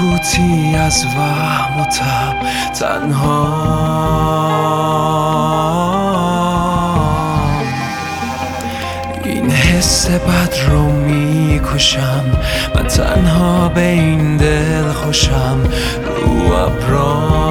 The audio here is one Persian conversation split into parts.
سکوتی از وهم و تب تنها. این حس بد رو می‌کشم. من تنها به این دل خوشم. رو ابرام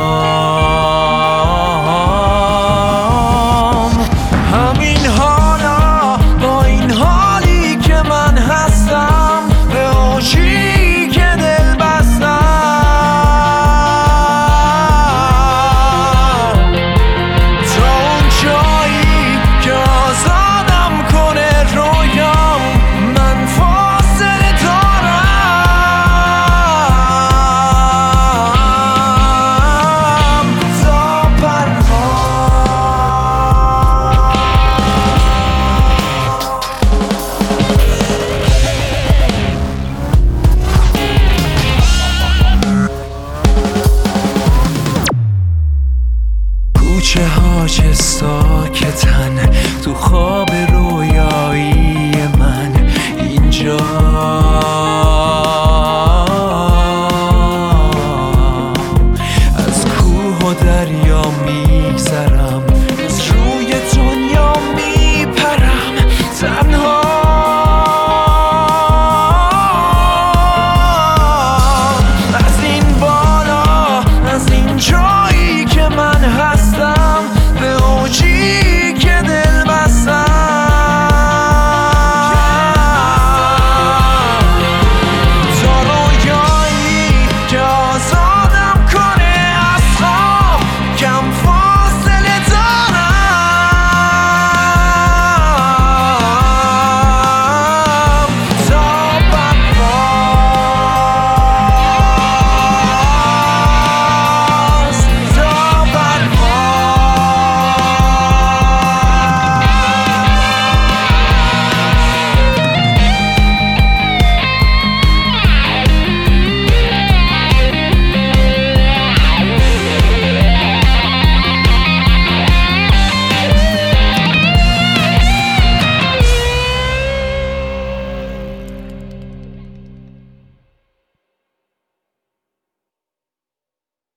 کوچه ها چه ساکتن تو خواب رویایی من اینجا. از کوه و دریا میگذرم.